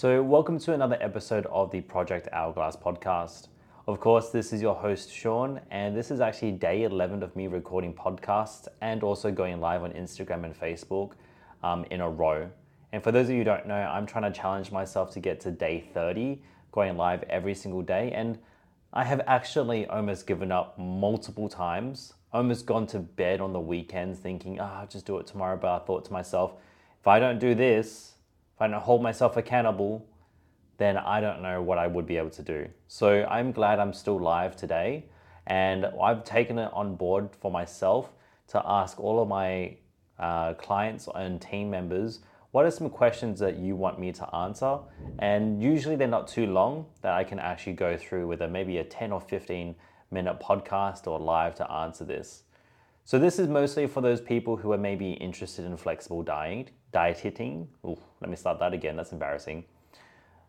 So, welcome to another episode of the Project Hourglass podcast. Of course, this is your host, Sean, and this is actually day 11 of me recording podcasts and also going live on Instagram and Facebook um, in a row. And for those of you who don't know, I'm trying to challenge myself to get to day 30, going live every single day. And I have actually almost given up multiple times, almost gone to bed on the weekends thinking, ah, oh, just do it tomorrow. But I thought to myself, if I don't do this, if I don't hold myself accountable, then I don't know what I would be able to do. So I'm glad I'm still live today. And I've taken it on board for myself to ask all of my uh, clients and team members what are some questions that you want me to answer? And usually they're not too long that I can actually go through with a maybe a 10 or 15 minute podcast or live to answer this. So this is mostly for those people who are maybe interested in flexible diet, dieting. Ooh, let me start that again. That's embarrassing.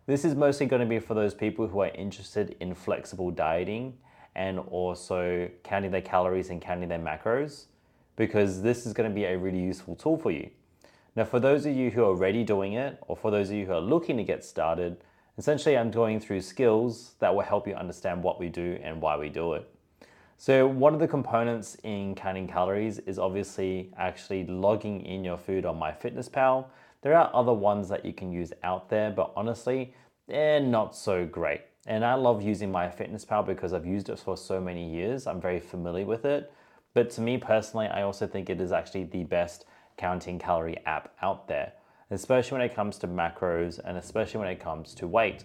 This is mostly going to be for those people who are interested in flexible dieting and also counting their calories and counting their macros because this is going to be a really useful tool for you. Now, for those of you who are already doing it, or for those of you who are looking to get started, essentially I'm going through skills that will help you understand what we do and why we do it. So, one of the components in counting calories is obviously actually logging in your food on MyFitnessPal. There are other ones that you can use out there, but honestly, they're not so great. And I love using MyFitnessPal because I've used it for so many years. I'm very familiar with it. But to me personally, I also think it is actually the best counting calorie app out there, especially when it comes to macros and especially when it comes to weight.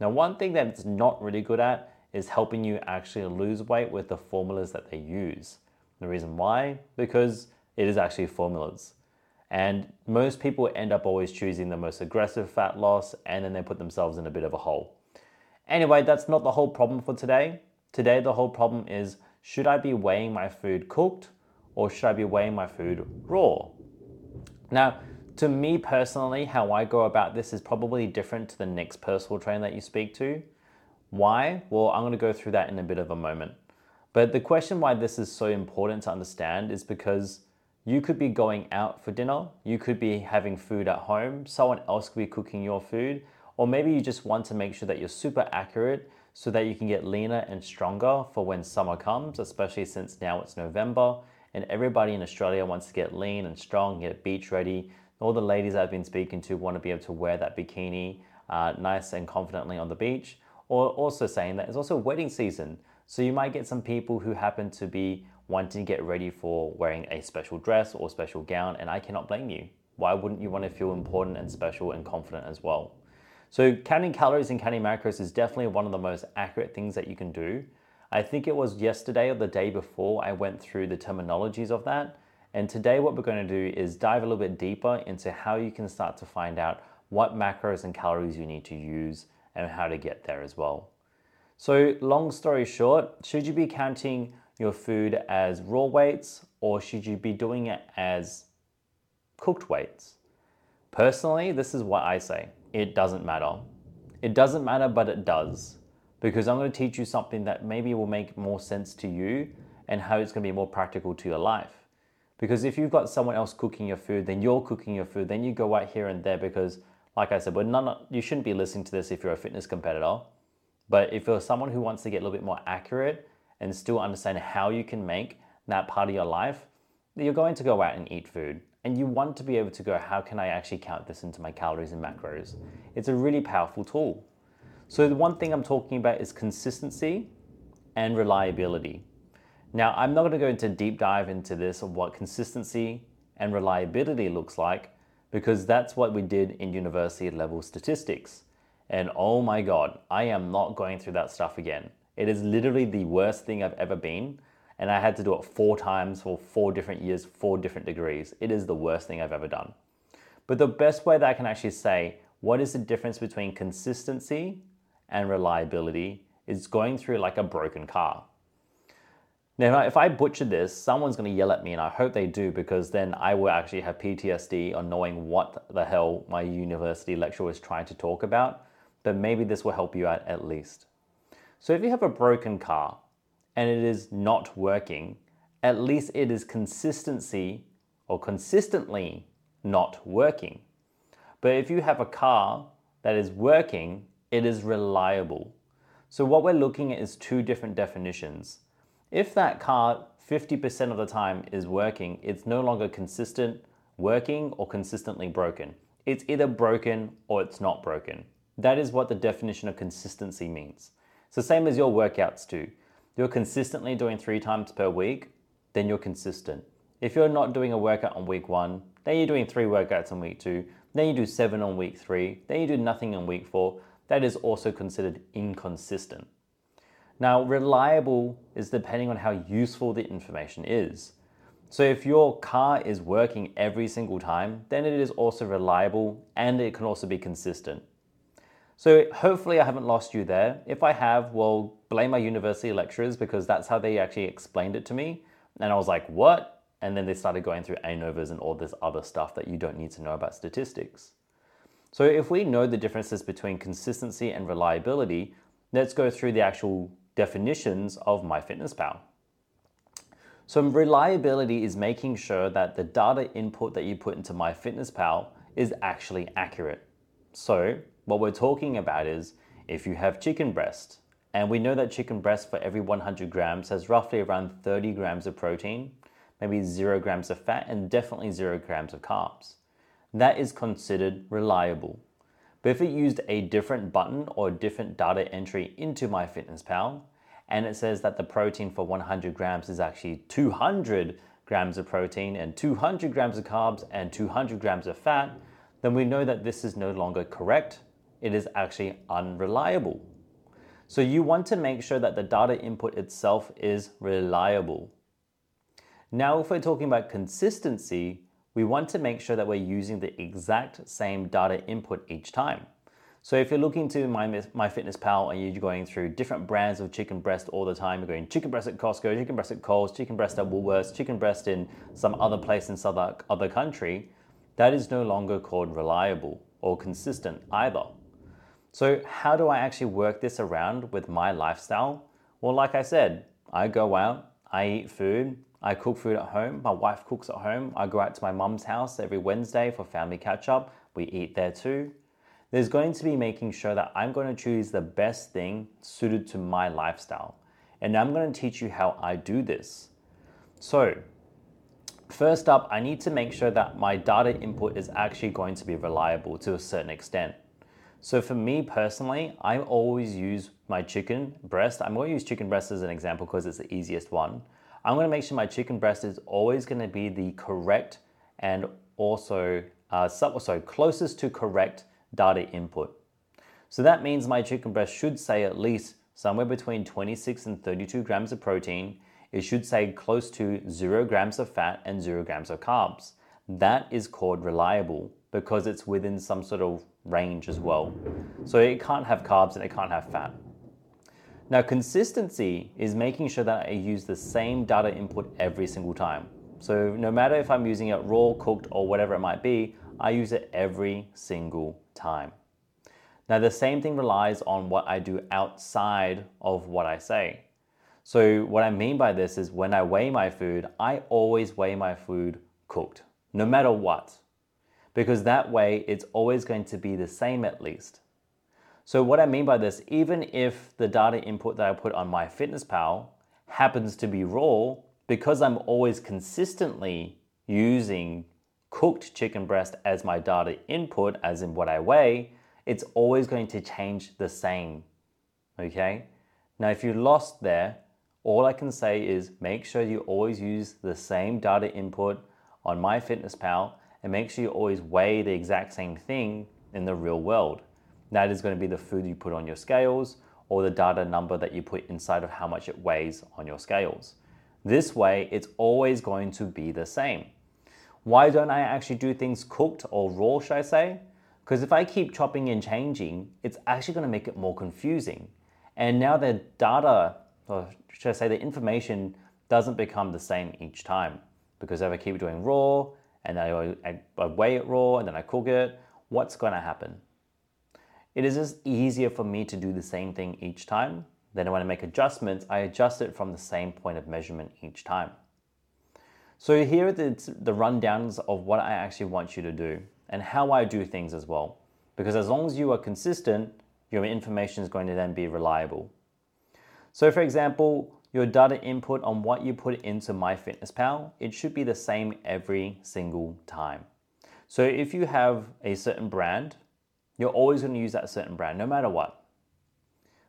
Now, one thing that it's not really good at is helping you actually lose weight with the formulas that they use. The reason why? Because it is actually formulas. And most people end up always choosing the most aggressive fat loss and then they put themselves in a bit of a hole. Anyway, that's not the whole problem for today. Today, the whole problem is should I be weighing my food cooked or should I be weighing my food raw? Now, to me personally, how I go about this is probably different to the next personal trainer that you speak to. Why? Well, I'm going to go through that in a bit of a moment. But the question why this is so important to understand is because you could be going out for dinner, you could be having food at home, someone else could be cooking your food, or maybe you just want to make sure that you're super accurate so that you can get leaner and stronger for when summer comes, especially since now it's November and everybody in Australia wants to get lean and strong, get beach ready. All the ladies I've been speaking to want to be able to wear that bikini uh, nice and confidently on the beach. Or also saying that it's also wedding season. So you might get some people who happen to be wanting to get ready for wearing a special dress or special gown, and I cannot blame you. Why wouldn't you want to feel important and special and confident as well? So, counting calories and counting macros is definitely one of the most accurate things that you can do. I think it was yesterday or the day before I went through the terminologies of that. And today, what we're going to do is dive a little bit deeper into how you can start to find out what macros and calories you need to use and how to get there as well. So, long story short, should you be counting your food as raw weights or should you be doing it as cooked weights? Personally, this is what I say it doesn't matter. It doesn't matter, but it does because I'm going to teach you something that maybe will make more sense to you and how it's going to be more practical to your life. Because if you've got someone else cooking your food, then you're cooking your food, then you go out here and there because, like I said, but none, you shouldn't be listening to this if you're a fitness competitor. But if you're someone who wants to get a little bit more accurate and still understand how you can make that part of your life, you're going to go out and eat food. And you want to be able to go, how can I actually count this into my calories and macros? It's a really powerful tool. So the one thing I'm talking about is consistency and reliability. Now, I'm not going to go into deep dive into this of what consistency and reliability looks like because that's what we did in university level statistics. And oh my God, I am not going through that stuff again. It is literally the worst thing I've ever been. And I had to do it four times for four different years, four different degrees. It is the worst thing I've ever done. But the best way that I can actually say what is the difference between consistency and reliability is going through like a broken car. Now, if I butcher this, someone's going to yell at me, and I hope they do because then I will actually have PTSD on knowing what the hell my university lecturer was trying to talk about. But maybe this will help you out at least. So, if you have a broken car and it is not working, at least it is consistency or consistently not working. But if you have a car that is working, it is reliable. So, what we're looking at is two different definitions. If that car 50% of the time is working, it's no longer consistent working or consistently broken. It's either broken or it's not broken. That is what the definition of consistency means. The same as your workouts do. You're consistently doing three times per week, then you're consistent. If you're not doing a workout on week one, then you're doing three workouts on week two, then you do seven on week three, then you do nothing on week four, that is also considered inconsistent. Now, reliable is depending on how useful the information is. So, if your car is working every single time, then it is also reliable and it can also be consistent. So, hopefully, I haven't lost you there. If I have, well, blame my university lecturers because that's how they actually explained it to me. And I was like, what? And then they started going through ANOVAs and all this other stuff that you don't need to know about statistics. So if we know the differences between consistency and reliability, let's go through the actual definitions of MyFitnessPal. So reliability is making sure that the data input that you put into MyFitnessPal is actually accurate. So what we're talking about is if you have chicken breast, and we know that chicken breast for every 100 grams has roughly around 30 grams of protein, maybe zero grams of fat, and definitely zero grams of carbs that is considered reliable. But if it used a different button or different data entry into MyFitnessPal, and it says that the protein for 100 grams is actually 200 grams of protein and 200 grams of carbs and 200 grams of fat, then we know that this is no longer correct. It is actually unreliable. So you want to make sure that the data input itself is reliable. Now, if we're talking about consistency, we want to make sure that we're using the exact same data input each time. So if you're looking to my MyFitnessPal and you're going through different brands of chicken breast all the time, you're going chicken breast at Costco, chicken breast at Coles, chicken breast at Woolworths, chicken breast in some other place in some other country, that is no longer called reliable or consistent either. So how do I actually work this around with my lifestyle? Well, like I said, I go out, I eat food, I cook food at home. My wife cooks at home. I go out to my mum's house every Wednesday for family catch up. We eat there too. There's going to be making sure that I'm going to choose the best thing suited to my lifestyle. And I'm going to teach you how I do this. So, first up, I need to make sure that my data input is actually going to be reliable to a certain extent. So for me personally, I always use my chicken breast. I'm going to use chicken breast as an example because it's the easiest one. I'm going to make sure my chicken breast is always going to be the correct and also uh, so closest to correct data input. So that means my chicken breast should say at least somewhere between 26 and 32 grams of protein. It should say close to 0 grams of fat and 0 grams of carbs. That is called reliable because it's within some sort of range as well. So it can't have carbs and it can't have fat. Now, consistency is making sure that I use the same data input every single time. So, no matter if I'm using it raw, cooked, or whatever it might be, I use it every single time. Now, the same thing relies on what I do outside of what I say. So, what I mean by this is when I weigh my food, I always weigh my food cooked, no matter what, because that way it's always going to be the same at least. So what I mean by this, even if the data input that I put on my MyFitnessPal happens to be raw, because I'm always consistently using cooked chicken breast as my data input, as in what I weigh, it's always going to change the same. Okay? Now, if you lost there, all I can say is make sure you always use the same data input on MyFitnessPal and make sure you always weigh the exact same thing in the real world. That is going to be the food you put on your scales or the data number that you put inside of how much it weighs on your scales. This way, it's always going to be the same. Why don't I actually do things cooked or raw, should I say? Because if I keep chopping and changing, it's actually going to make it more confusing. And now the data, or should I say the information, doesn't become the same each time. Because if I keep doing raw, and I, I, I weigh it raw, and then I cook it, what's going to happen? It is just easier for me to do the same thing each time. Then when I make adjustments, I adjust it from the same point of measurement each time. So here are the, the rundowns of what I actually want you to do and how I do things as well. Because as long as you are consistent, your information is going to then be reliable. So, for example, your data input on what you put into MyFitnessPal, it should be the same every single time. So, if you have a certain brand, you're always going to use that certain brand no matter what.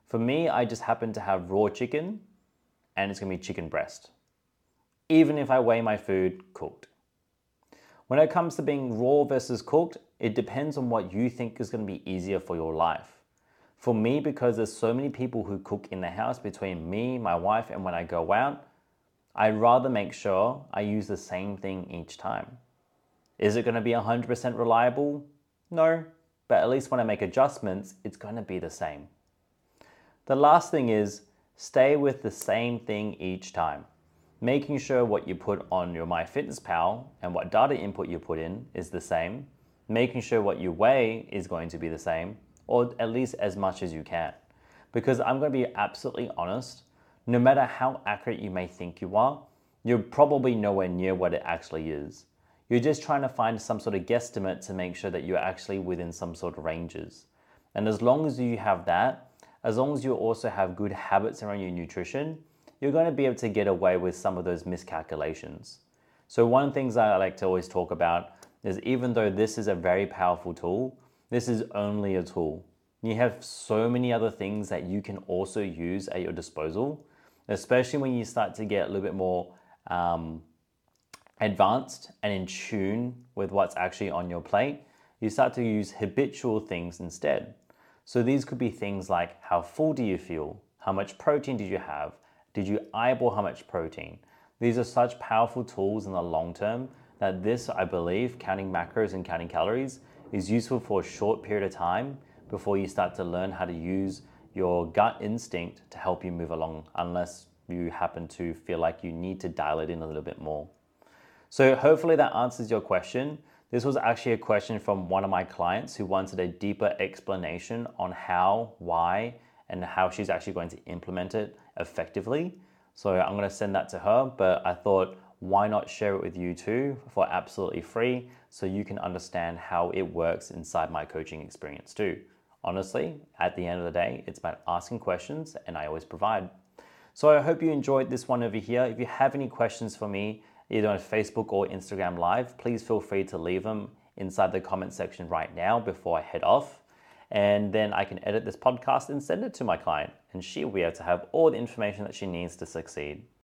For me, I just happen to have raw chicken and it's going to be chicken breast, even if I weigh my food cooked. When it comes to being raw versus cooked, it depends on what you think is going to be easier for your life. For me, because there's so many people who cook in the house between me, my wife, and when I go out, I'd rather make sure I use the same thing each time. Is it going to be 100% reliable? No, but at least when I make adjustments, it's going to be the same. The last thing is stay with the same thing each time. Making sure what you put on your MyFitnessPal and what data input you put in is the same. Making sure what you weigh is going to be the same or at least as much as you can. Because I'm going to be absolutely honest, no matter how accurate you may think you are, you're probably nowhere near what it actually is. You're just trying to find some sort of guesstimate to make sure that you're actually within some sort of ranges. And as long as you have that, as long as you also have good habits around your nutrition, you're going to be able to get away with some of those miscalculations. So, one of the things I like to always talk about is even though this is a very powerful tool, this is only a tool. You have so many other things that you can also use at your disposal, especially when you start to get a little bit more um, advanced and in tune with what's actually on your plate. You start to use habitual things instead. So these could be things like how full do you feel? How much protein did you have? Did you eyeball how much protein? These are such powerful tools in the long term that this, I believe, counting macros and counting calories is useful for a short period of time before you start to learn how to use your gut instinct to help you move along, unless you happen to feel like you need to dial it in a little bit more. So, hopefully, that answers your question. This was actually a question from one of my clients who wanted a deeper explanation on how, why, and how she's actually going to implement it effectively. So, I'm going to send that to her, but I thought, why not share it with you too for absolutely free so you can understand how it works inside my coaching experience too. Honestly, at the end of the day, it's about asking questions and I always provide. So I hope you enjoyed this one over here. If you have any questions for me, either on Facebook or Instagram Live, please feel free to leave them inside the comment section right now before I head off. And then I can edit this podcast and send it to my client, and she'll be able to have all the information that she needs to succeed.